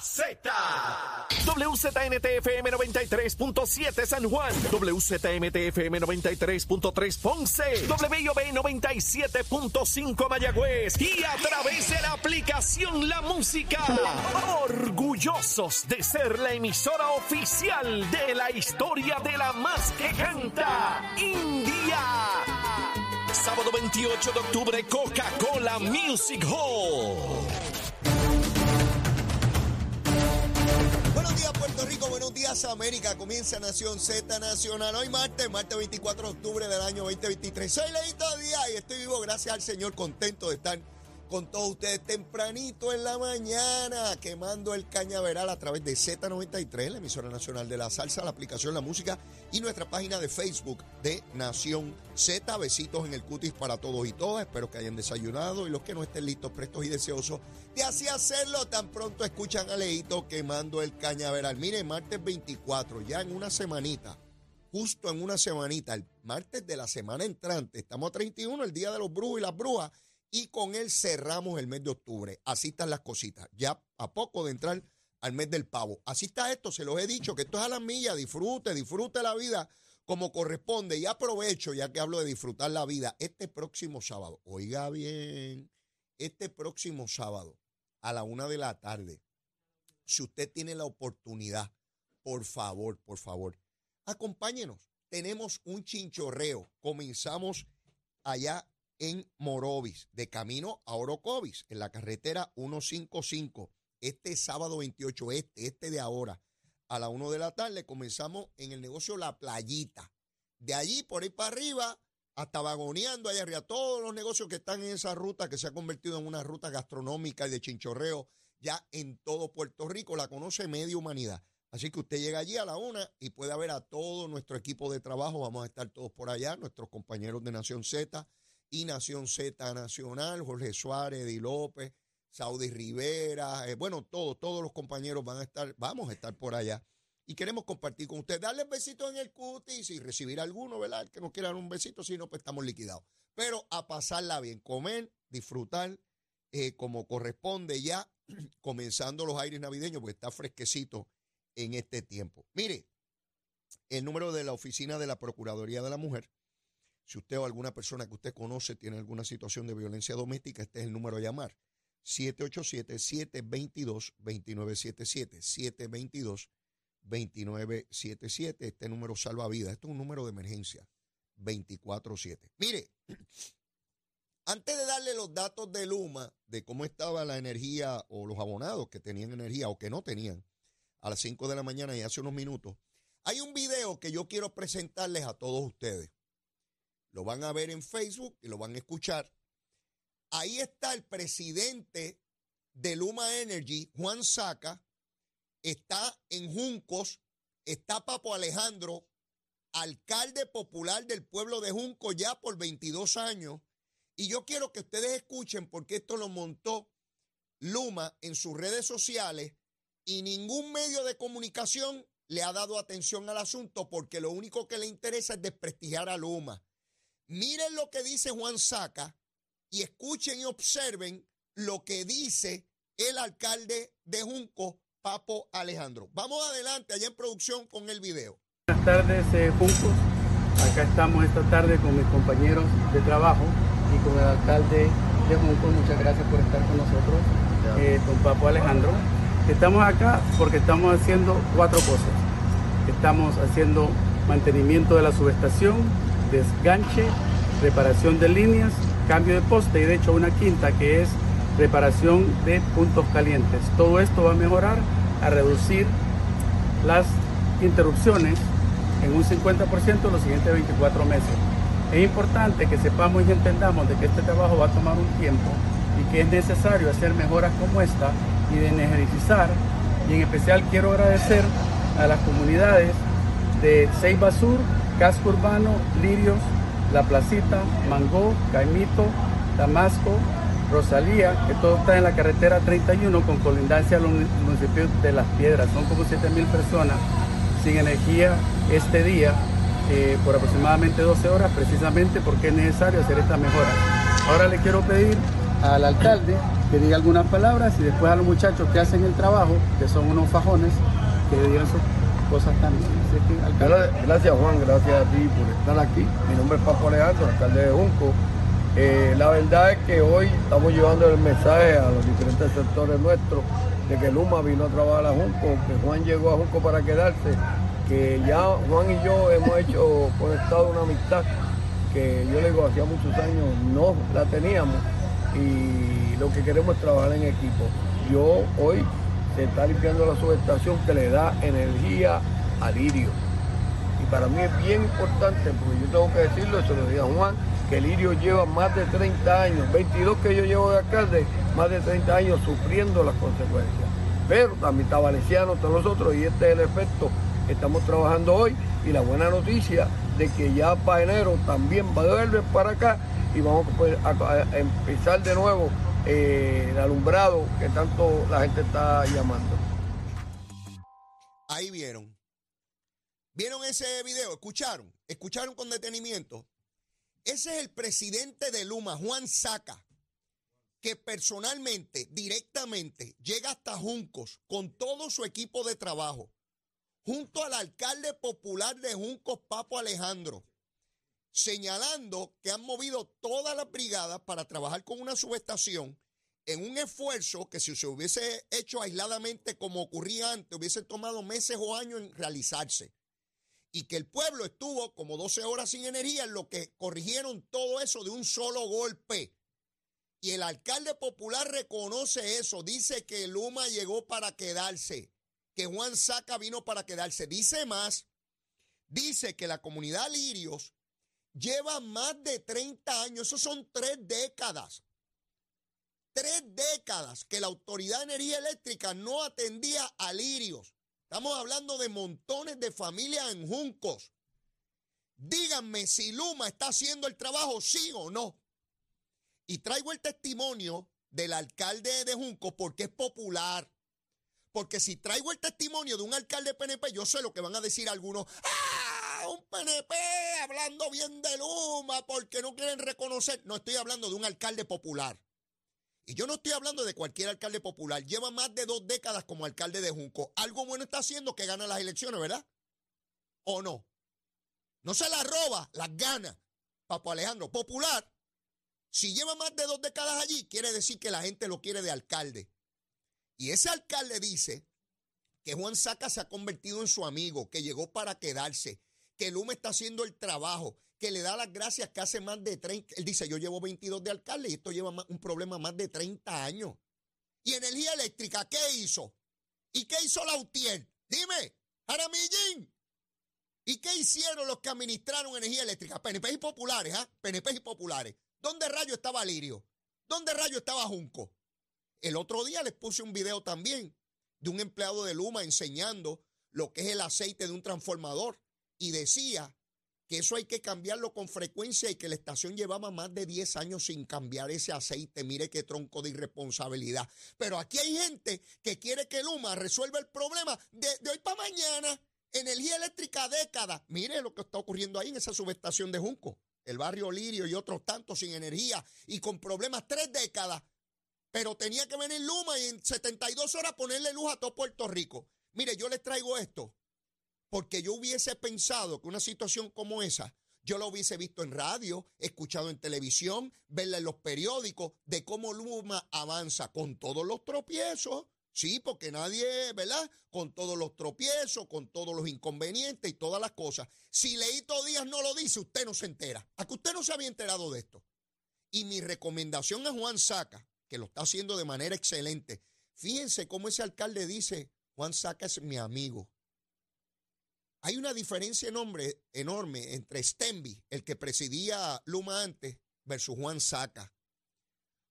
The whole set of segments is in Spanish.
Z. WZNTFM 93.7 San Juan. WZMTFM 93.3 Ponce. WIOB 97.5 Mayagüez. Y a través de la aplicación La Música. Orgullosos de ser la emisora oficial de la historia de la más que canta. India. Sábado 28 de octubre, Coca-Cola Music Hall. Buenos días Puerto Rico, buenos días América, comienza Nación Z Nacional. Hoy martes, martes 24 de octubre del año 2023. Soy Leito Díaz y estoy vivo gracias al Señor, contento de estar con todos ustedes tempranito en la mañana, quemando el cañaveral a través de Z93, la emisora nacional de la salsa, la aplicación La Música y nuestra página de Facebook de Nación Z. Besitos en el cutis para todos y todas. Espero que hayan desayunado y los que no estén listos, prestos y deseosos de así hacerlo, tan pronto escuchan a Leito quemando el cañaveral. Miren, martes 24, ya en una semanita justo en una semanita, el martes de la semana entrante, estamos a 31, el día de los brujos y las brujas, y con él cerramos el mes de octubre. Así están las cositas. Ya a poco de entrar al mes del pavo. Así está esto, se los he dicho, que esto es a la milla, disfrute, disfrute la vida como corresponde. Y aprovecho, ya que hablo de disfrutar la vida, este próximo sábado, oiga bien, este próximo sábado a la una de la tarde, si usted tiene la oportunidad, por favor, por favor, acompáñenos. Tenemos un chinchorreo. Comenzamos allá en Morovis, de camino a Orocovis, en la carretera 155. Este sábado 28, este, este de ahora, a la 1 de la tarde, comenzamos en el negocio La Playita. De allí, por ahí para arriba, hasta vagoneando allá arriba, todos los negocios que están en esa ruta, que se ha convertido en una ruta gastronómica y de chinchorreo, ya en todo Puerto Rico, la conoce media humanidad. Así que usted llega allí a la una y puede ver a todo nuestro equipo de trabajo. Vamos a estar todos por allá, nuestros compañeros de Nación Z, y Nación Z Nacional, Jorge Suárez, Eddie López, Saudi Rivera, eh, bueno, todos, todos los compañeros van a estar, vamos a estar por allá. Y queremos compartir con ustedes, darles besitos en el cutis y recibir alguno, ¿verdad? Que no quiera dar un besito, si no, pues estamos liquidados. Pero a pasarla bien, comer, disfrutar eh, como corresponde ya, comenzando los aires navideños, porque está fresquecito en este tiempo. Mire, el número de la oficina de la Procuraduría de la Mujer si usted o alguna persona que usted conoce tiene alguna situación de violencia doméstica, este es el número a llamar. 787-722-2977. 722-2977. Este número salva vidas. Esto es un número de emergencia. 24-7. Mire, antes de darle los datos de Luma, de cómo estaba la energía o los abonados que tenían energía o que no tenían, a las 5 de la mañana y hace unos minutos, hay un video que yo quiero presentarles a todos ustedes. Lo van a ver en Facebook y lo van a escuchar. Ahí está el presidente de Luma Energy, Juan Saca. Está en Juncos. Está Papo Alejandro, alcalde popular del pueblo de Juncos ya por 22 años. Y yo quiero que ustedes escuchen porque esto lo montó Luma en sus redes sociales y ningún medio de comunicación le ha dado atención al asunto porque lo único que le interesa es desprestigiar a Luma. Miren lo que dice Juan Saca y escuchen y observen lo que dice el alcalde de Junco, Papo Alejandro. Vamos adelante allá en producción con el video. Buenas tardes, eh, Junco. Acá estamos esta tarde con mis compañeros de trabajo y con el alcalde de Junco. Muchas gracias por estar con nosotros, eh, con Papo Alejandro. Estamos acá porque estamos haciendo cuatro cosas. Estamos haciendo mantenimiento de la subestación, desganche, reparación de líneas, cambio de poste y de hecho una quinta que es reparación de puntos calientes. Todo esto va a mejorar a reducir las interrupciones en un 50% los siguientes 24 meses. Es importante que sepamos y entendamos de que este trabajo va a tomar un tiempo y que es necesario hacer mejoras como esta y de energizar. Y en especial quiero agradecer a las comunidades de Ceiba Sur, Casco Urbano, Lirios, La Placita, Mangó, Caimito, Damasco, Rosalía, que todo está en la carretera 31 con colindancia al municipio de Las Piedras. Son como 7 mil personas sin energía este día eh, por aproximadamente 12 horas, precisamente porque es necesario hacer esta mejora. Ahora le quiero pedir al alcalde que diga algunas palabras y después a los muchachos que hacen el trabajo, que son unos fajones, que digan sus cosas también. Gracias Juan, gracias a ti por estar aquí. Mi nombre es Papo Alejandro, alcalde de Junco. Eh, la verdad es que hoy estamos llevando el mensaje a los diferentes sectores nuestros de que Luma vino a trabajar a Junco, que Juan llegó a Junco para quedarse, que ya Juan y yo hemos hecho conectado una amistad que yo le digo hacía muchos años no la teníamos y lo que queremos es trabajar en equipo. Yo hoy se está limpiando la subestación que le da energía a Lirio. Y para mí es bien importante, porque yo tengo que decirlo, se lo diga Juan, que Lirio lleva más de 30 años, 22 que yo llevo de alcalde, más de 30 años sufriendo las consecuencias. Pero también está Valenciano, está nosotros, y este es el efecto que estamos trabajando hoy. Y la buena noticia de que ya para enero también va a volver para acá y vamos a, empezar de nuevo eh, el alumbrado que tanto la gente está llamando. Ahí vieron. ¿Vieron ese video? ¿Escucharon? ¿Escucharon con detenimiento? Ese es el presidente de Luma, Juan Saca, que personalmente, directamente, llega hasta Juncos con todo su equipo de trabajo, junto al alcalde popular de Juncos, Papo Alejandro, señalando que han movido todas las brigadas para trabajar con una subestación en un esfuerzo que si se hubiese hecho aisladamente como ocurría antes, hubiese tomado meses o años en realizarse y que el pueblo estuvo como 12 horas sin energía, en lo que corrigieron todo eso de un solo golpe. Y el alcalde popular reconoce eso, dice que Luma llegó para quedarse, que Juan Saca vino para quedarse. Dice más, dice que la comunidad Lirios lleva más de 30 años, eso son tres décadas, tres décadas que la Autoridad de Energía Eléctrica no atendía a Lirios. Estamos hablando de montones de familias en Juncos. Díganme si Luma está haciendo el trabajo, sí o no. Y traigo el testimonio del alcalde de Juncos porque es popular. Porque si traigo el testimonio de un alcalde PNP, yo sé lo que van a decir algunos. ¡Ah! Un PNP hablando bien de Luma porque no quieren reconocer. No estoy hablando de un alcalde popular. Y yo no estoy hablando de cualquier alcalde popular. Lleva más de dos décadas como alcalde de Junco. Algo bueno está haciendo que gana las elecciones, ¿verdad? ¿O no? No se las roba, las gana. Papo Alejandro, popular. Si lleva más de dos décadas allí, quiere decir que la gente lo quiere de alcalde. Y ese alcalde dice que Juan Saca se ha convertido en su amigo, que llegó para quedarse, que Luma está haciendo el trabajo, que le da las gracias que hace más de 30. Él dice, yo llevo 22 de alcalde y esto lleva un problema más de 30 años. ¿Y energía eléctrica qué hizo? ¿Y qué hizo la UTIER? Dime, Jaramillín. ¿Y qué hicieron los que administraron energía eléctrica? PNP y populares, ¿ah? PNP y populares. ¿Dónde rayo estaba Lirio? ¿Dónde rayo estaba Junco? El otro día les puse un video también de un empleado de Luma enseñando lo que es el aceite de un transformador y decía que eso hay que cambiarlo con frecuencia y que la estación llevaba más de 10 años sin cambiar ese aceite. Mire qué tronco de irresponsabilidad. Pero aquí hay gente que quiere que Luma resuelva el problema de, hoy para mañana. Energía eléctrica década. Mire lo que está ocurriendo ahí en esa subestación de Junco. El barrio Lirio y otros tantos sin energía y con problemas tres décadas. Pero tenía que venir Luma y en 72 horas ponerle luz a todo Puerto Rico. Mire, yo les traigo esto porque yo hubiese pensado que una situación como esa, yo la hubiese visto en radio, escuchado en televisión, verla en los periódicos, de cómo Luma avanza con todos los tropiezos. Sí, porque nadie, ¿verdad? Con todos los tropiezos, con todos los inconvenientes y todas las cosas. Si Leito Díaz no lo dice, usted no se entera. A que usted no se había enterado de esto. Y mi recomendación a Juan Saca, que lo está haciendo de manera excelente. Fíjense cómo ese alcalde dice, Juan Saca es mi amigo. Hay una diferencia enorme, enorme entre Stenby, el que presidía Luma antes, versus Juan Saca.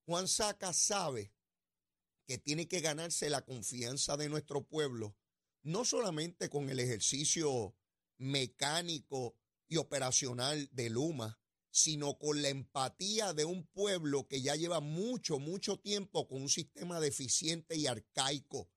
Juan Saca sabe que tiene que ganarse la confianza de nuestro pueblo, no solamente con el ejercicio mecánico y operacional de Luma, sino con la empatía de un pueblo que ya lleva mucho, mucho tiempo con un sistema deficiente y arcaico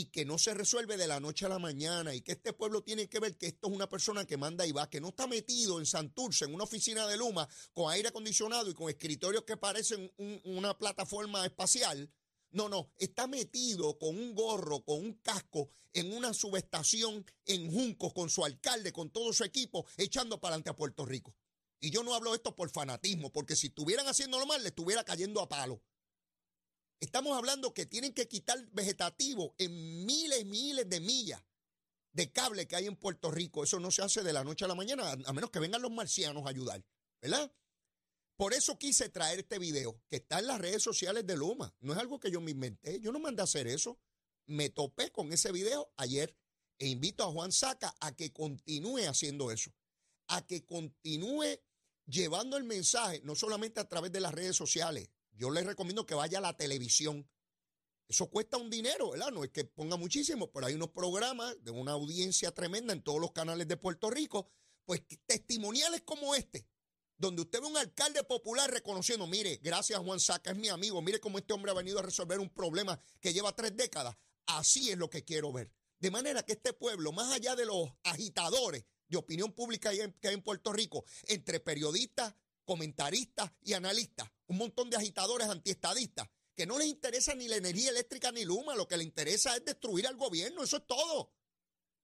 y que no se resuelve de la noche a la mañana y que este pueblo tiene que ver que esto es una persona que manda y va, que no está metido en Santurce, en una oficina de Luma, con aire acondicionado y con escritorios que parecen una plataforma espacial. No, no, está metido con un gorro, con un casco, en una subestación en Juncos, con su alcalde, con todo su equipo, echando para adelante a Puerto Rico. Y yo no hablo esto por fanatismo, porque si estuvieran haciéndolo mal, le estuviera cayendo a palo. Estamos hablando que tienen que quitar vegetativo en miles y miles de millas de cable que hay en Puerto Rico. Eso no se hace de la noche a la mañana, a menos que vengan los marcianos a ayudar, ¿verdad? Por eso quise traer este video, que está en las redes sociales de Luma. No es algo que yo me inventé, yo no mandé a hacer eso. Me topé con ese video ayer e invito a Juan Saca a que continúe haciendo eso, a que continúe llevando el mensaje, no solamente a través de las redes sociales, yo les recomiendo que vaya a la televisión. Eso cuesta un dinero, ¿verdad? No es que ponga muchísimo, pero hay unos programas de una audiencia tremenda en todos los canales de Puerto Rico, pues testimoniales como este, donde usted ve un alcalde popular reconociendo, mire, gracias Juan Saca, es mi amigo, mire cómo este hombre ha venido a resolver un problema que lleva tres décadas. Así es lo que quiero ver. De manera que este pueblo, más allá de los agitadores de opinión pública que hay en Puerto Rico, entre periodistas, comentaristas y analistas, un montón de agitadores antiestadistas, que no les interesa ni la energía eléctrica ni Luma, lo que les interesa es destruir al gobierno, eso es todo.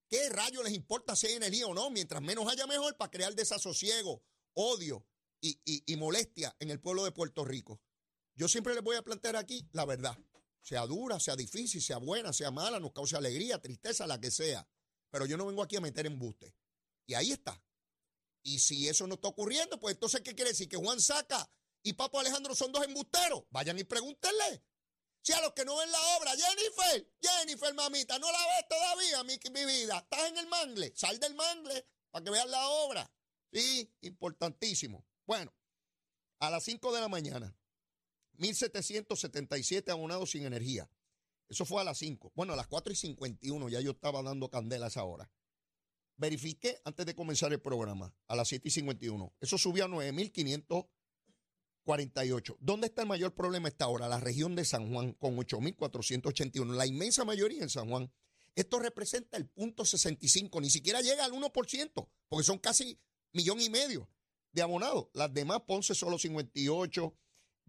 ¿Qué rayo les importa si hay energía o no? Mientras menos haya mejor para crear desasosiego, odio y, y molestia en el pueblo de Puerto Rico. Yo siempre les voy a plantear aquí la verdad. Sea dura, sea difícil, sea buena, sea mala, nos cause alegría, tristeza, la que sea. Pero yo no vengo aquí a meter embuste. Y ahí está. Y si eso no está ocurriendo, pues entonces, ¿qué quiere decir? Que Juan Saca y Papo Alejandro son dos embusteros. Vayan y pregúntenle. Si a los que no ven la obra, Jennifer, Jennifer, mamita, ¿no la ves todavía, mi, vida? Estás en el mangle. Sal del mangle para que veas la obra. Sí, importantísimo. Bueno, a las 5 de la mañana, 1777 abonados sin energía. Eso fue a las 5. Bueno, a las 4 y 51 ya yo estaba dando candela a esa hora. Verifiqué antes de comenzar el programa a las 7 y 51. Eso subió a 9.548. ¿Dónde está el mayor problema esta hora? La región de San Juan con 8.481. La inmensa mayoría en San Juan. Esto representa el punto 65. Ni siquiera llega al 1%, porque son casi millón y medio de abonados. Las demás, Ponce solo 58.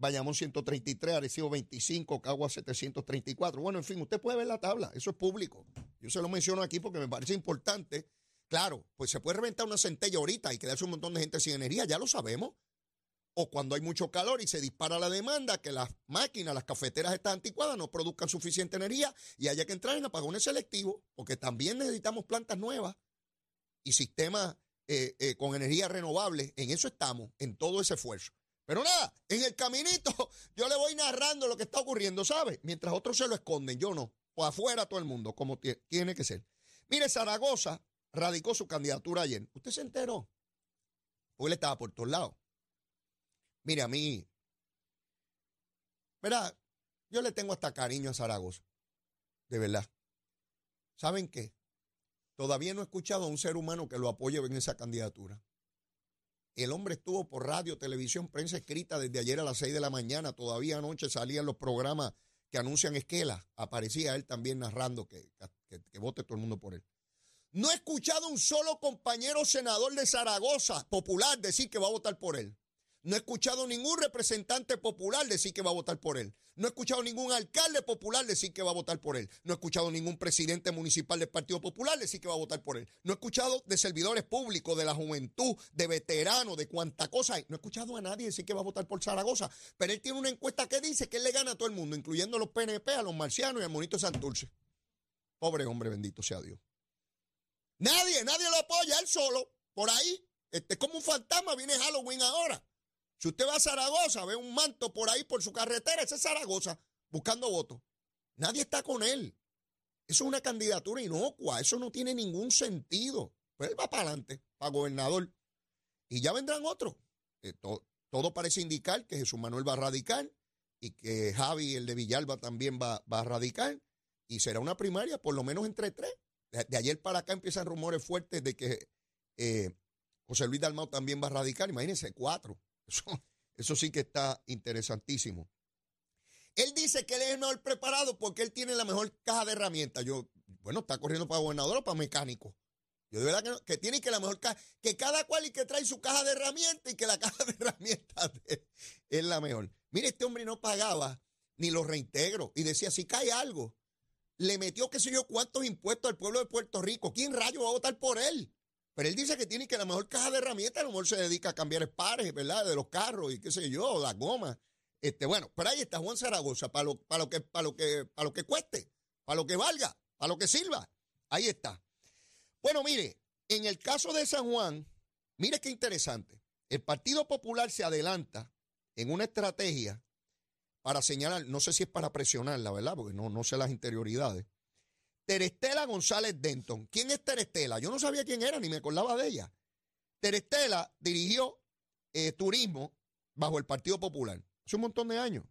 Bayamón 133, Arecibo 25, Cagua 734. Bueno, en fin, usted puede ver la tabla, eso es público. Yo se lo menciono aquí porque me parece importante Claro, pues se puede reventar una centella ahorita y quedarse un montón de gente sin energía, ya lo sabemos. O cuando hay mucho calor y se dispara la demanda, que las máquinas, las cafeteras están anticuadas, no produzcan suficiente energía y haya que entrar en apagones selectivos, porque también necesitamos plantas nuevas y sistemas eh, eh, con energía renovable. En eso estamos, en todo ese esfuerzo. Pero nada, en el caminito yo le voy narrando lo que está ocurriendo, ¿sabe? Mientras otros se lo esconden, yo no. O afuera todo el mundo, como tiene que ser. Mire, Zaragoza radicó su candidatura ayer. ¿Usted se enteró? Porque él estaba por todos lados. Mire, a mí, verá, yo le tengo hasta cariño a Zaragoza. De verdad. ¿Saben qué? Todavía no he escuchado a un ser humano que lo apoye en esa candidatura. El hombre estuvo por radio, televisión, prensa escrita desde ayer a las 6 de la mañana. Todavía anoche salían los programas que anuncian esquela. Aparecía él también narrando que, que vote todo el mundo por él. No he escuchado un solo compañero senador de Zaragoza popular decir que va a votar por él. No he escuchado ningún representante popular decir que va a votar por él. No he escuchado ningún alcalde popular decir que va a votar por él. No he escuchado ningún presidente municipal del Partido Popular decir que va a votar por él. No he escuchado de servidores públicos, de la juventud, de veteranos, de cuánta cosa hay. No he escuchado a nadie decir que va a votar por Zaragoza. Pero él tiene una encuesta que dice que él le gana a todo el mundo, incluyendo a los PNP, a los marcianos y al monito Santurce. Pobre hombre, bendito sea Dios. Nadie, nadie lo apoya, él solo, por ahí. Este, es como un fantasma, viene Halloween ahora. Si usted va a Zaragoza, ve un manto por ahí por su carretera, ese es Zaragoza, buscando votos. Nadie está con él. Eso es una candidatura inocua, eso no tiene ningún sentido. Pues él va para adelante, para gobernador. Y ya vendrán otros. Eh, todo parece indicar que Jesús Manuel va a radicar y que Javi, el de Villalba, también va, va a radicar. Y será una primaria, por lo menos entre tres. De, ayer para acá empiezan rumores fuertes de que eh, José Luis Dalmau también va a radicar. Imagínense, cuatro. Eso, sí que está interesantísimo. Él dice que él es el mejor preparado porque él tiene la mejor caja de herramientas. Yo, bueno, está corriendo para gobernador o para mecánico. Yo de verdad que, no, que tiene que la mejor caja, que cada cual y que trae su caja de herramientas y que la caja de herramientas es la mejor. Mire, este hombre no pagaba ni los reintegros y decía, si cae algo, le metió qué sé yo cuántos impuestos al pueblo de Puerto Rico. ¿Quién rayo va a votar por él? Pero él dice que tiene que la mejor caja de herramientas, a lo mejor se dedica a cambiar espares, ¿verdad? De los carros y qué sé yo, las gomas. Este, bueno, pero ahí está Juan Zaragoza, para lo, para lo que, para lo que, para lo que cueste, para lo que valga, para lo que sirva. Ahí está. Bueno, mire, en el caso de San Juan, mire qué interesante. El Partido Popular se adelanta en una estrategia para señalar, no sé si es para presionarla, ¿verdad? Porque no, no sé las interioridades. Terestela González Denton. ¿Quién es Terestela? Yo no sabía quién era, ni me acordaba de ella. Terestela dirigió eh, turismo bajo el Partido Popular hace un montón de años.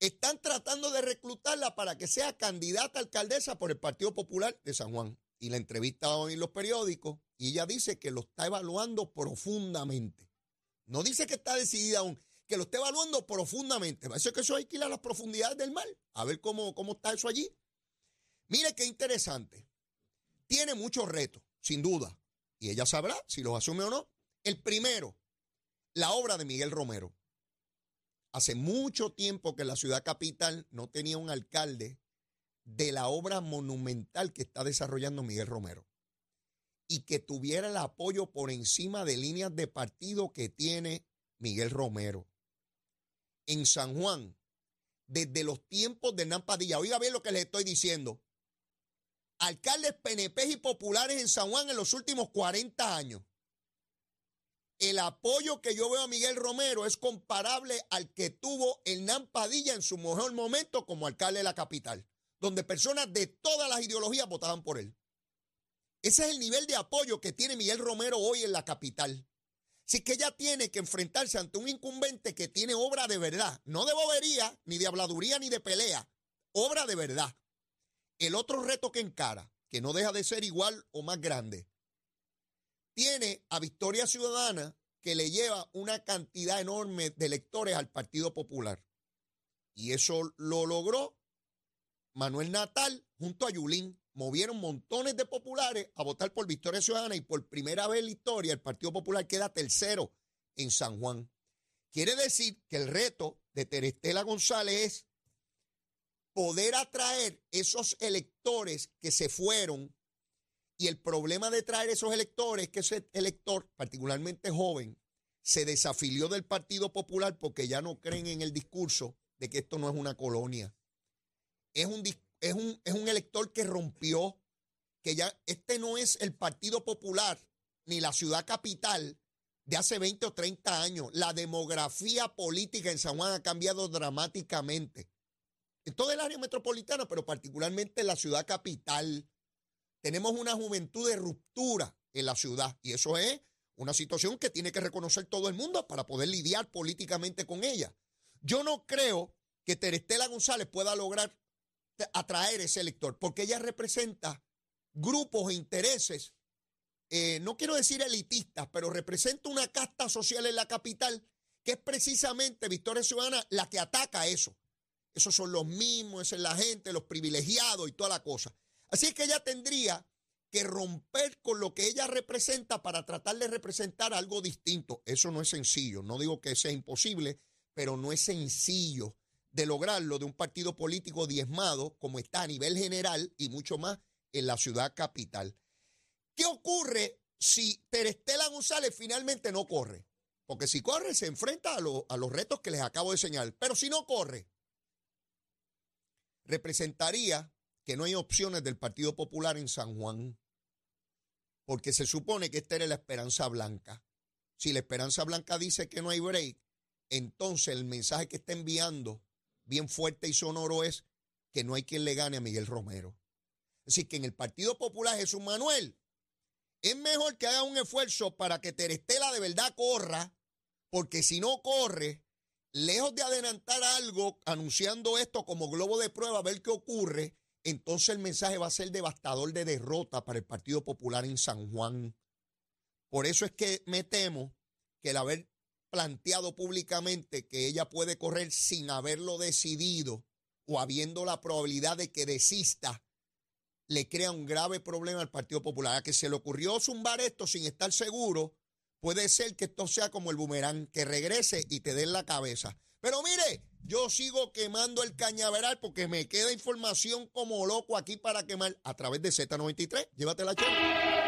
Están tratando de reclutarla para que sea candidata alcaldesa por el Partido Popular de San Juan. Y la entrevista hoy en los periódicos y ella dice que lo está evaluando profundamente. No dice que está decidida aún, que lo está evaluando profundamente. Parece que eso hay que ir a las profundidades del mar, a ver cómo, cómo está eso allí. Mire qué interesante. Tiene muchos retos, sin duda. Y ella sabrá si los asume o no. El primero, la obra de Miguel Romero. Hace mucho tiempo que la ciudad capital no tenía un alcalde de la obra monumental que está desarrollando Miguel Romero y que tuviera el apoyo por encima de líneas de partido que tiene Miguel Romero. En San Juan, desde los tiempos de Hernán Padilla, oiga bien lo que les estoy diciendo, alcaldes PNP y populares en San Juan en los últimos 40 años el apoyo que yo veo a Miguel Romero es comparable al que tuvo Hernán Padilla en su mejor momento como alcalde de la capital, donde personas de todas las ideologías votaban por él. Ese es el nivel de apoyo que tiene Miguel Romero hoy en la capital. Así que ella tiene que enfrentarse ante un incumbente que tiene obra de verdad, no de bobería, ni de habladuría, ni de pelea, obra de verdad. El otro reto que encara, que no deja de ser igual o más grande, tiene a Victoria Ciudadana que le lleva una cantidad enorme de electores al Partido Popular. Y eso lo logró Manuel Natal junto a Yulín. Movieron montones de populares a votar por Victoria Ciudadana y por primera vez en la historia el Partido Popular queda tercero en San Juan. Quiere decir que el reto de Terestela González es poder atraer esos electores que se fueron y el problema de traer esos electores es que ese elector, particularmente joven, se desafilió del Partido Popular porque ya no creen en el discurso de que esto no es una colonia. Es un, es un, es un elector que rompió, que ya este no es el Partido Popular ni la ciudad capital de hace 20 o 30 años. La demografía política en San Juan ha cambiado dramáticamente. En todo el área metropolitana, pero particularmente en la ciudad capital. Tenemos una juventud de ruptura en la ciudad y eso es una situación que tiene que reconocer todo el mundo para poder lidiar políticamente con ella. Yo no creo que Terestela González pueda lograr atraer ese elector, porque ella representa grupos e intereses, eh, no quiero decir elitistas, pero representa una casta social en la capital que es precisamente Victoria Ciudadana la que ataca eso. Esos son los mismos, esa es la gente, los privilegiados y toda la cosa. Así es que ella tendría que romper con lo que ella representa para tratar de representar algo distinto. Eso no es sencillo. No digo que sea imposible, pero no es sencillo de lograrlo de un partido político diezmado como está a nivel general y mucho más en la ciudad capital. ¿Qué ocurre si Terestela González finalmente no corre? Porque si corre se enfrenta a, a los retos que les acabo de señalar. Pero si no corre, representaría que no hay opciones del Partido Popular en San Juan, porque se supone que esta era la esperanza blanca. Si la esperanza blanca dice que no hay break, entonces el mensaje que está enviando bien fuerte y sonoro es que no hay quien le gane a Miguel Romero. Así que en el Partido Popular Jesús Manuel, es mejor que haga un esfuerzo para que Terestela de verdad corra, porque si no corre, lejos de adelantar algo anunciando esto como globo de prueba, a ver qué ocurre, entonces el mensaje va a ser devastador de derrota para el Partido Popular en San Juan. Por eso es que me temo que el haber planteado públicamente que ella puede correr sin haberlo decidido o habiendo la probabilidad de que desista, le crea un grave problema al Partido Popular. A que se le ocurrió zumbar esto sin estar seguro, puede ser que esto sea como el boomerang, que regrese y te den la cabeza. Pero mire, yo sigo quemando el cañaveral porque me queda información como loco aquí para quemar a través de Z93. Llévatela, chela.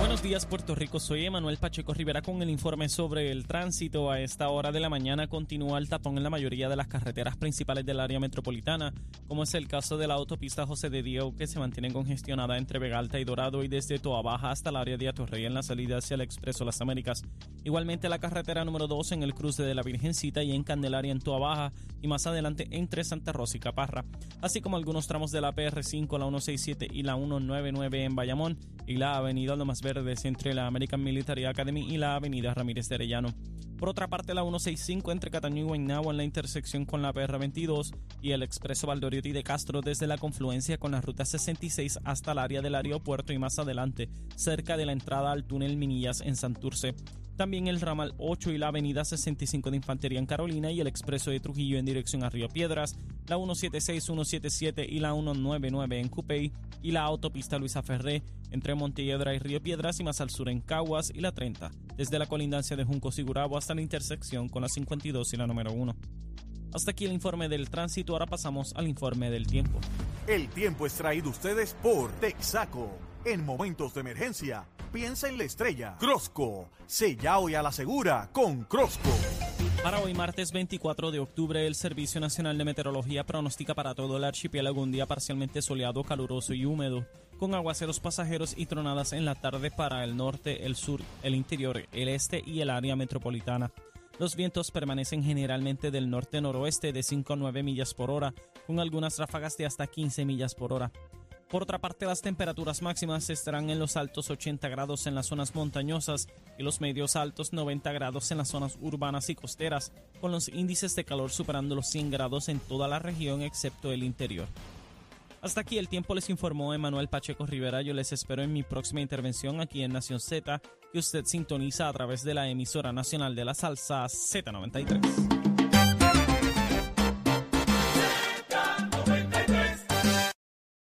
Buenos días Puerto Rico, soy Emanuel Pacheco Rivera con el informe sobre el tránsito. A esta hora de la mañana continúa el tapón en la mayoría de las carreteras principales del área metropolitana, como es el caso de la autopista José de Diego que se mantiene congestionada entre Vega Alta y Dorado y desde Toa Baja hasta el área de Atorrey en la salida hacia el Expreso Las Américas. Igualmente la carretera número 2 en el cruce de la Virgencita y en Candelaria en Toa Baja y más adelante entre Santa Rosa y Caparra, así como algunos tramos de la PR5, la 167 y la 199 en Bayamón y la avenida Lomas Verdes entre la American Military Academy y la avenida Ramírez de Arellano. Por otra parte, la 165 entre Cataño y Guaynabo en la intersección con la PR22 y el expreso Valdoriotti de Castro desde la confluencia con la ruta 66 hasta el área del aeropuerto y más adelante, cerca de la entrada al túnel Minillas en Santurce. También el ramal 8 y la avenida 65 de Infantería en Carolina y el expreso de Trujillo en dirección a Río Piedras, la 176, 177 y la 199 en Cupey y la autopista Luisa Ferré entre Montelledra y Río Piedras y más al sur en Caguas y la 30, desde la colindancia de Junco Sigurabo hasta la intersección con la 52 y la número 1. Hasta aquí el informe del tránsito, ahora pasamos al informe del tiempo. El tiempo es traído ustedes por Texaco. En momentos de emergencia, piensa en la estrella. Crosco, sella hoy a la segura con Crosco. Para hoy, martes 24 de octubre, el Servicio Nacional de Meteorología pronostica para todo el archipiélago un día parcialmente soleado, caluroso y húmedo, con aguaceros pasajeros y tronadas en la tarde para el norte, el sur, el interior, el este y el área metropolitana. Los vientos permanecen generalmente del norte-noroeste de 5 a 9 millas por hora, con algunas ráfagas de hasta 15 millas por hora. Por otra parte, las temperaturas máximas estarán en los altos 80 grados en las zonas montañosas y los medios altos 90 grados en las zonas urbanas y costeras, con los índices de calor superando los 100 grados en toda la región excepto el interior. Hasta aquí el tiempo les informó Emanuel Pacheco Rivera. Yo les espero en mi próxima intervención aquí en Nación Z, que usted sintoniza a través de la emisora nacional de la salsa Z93.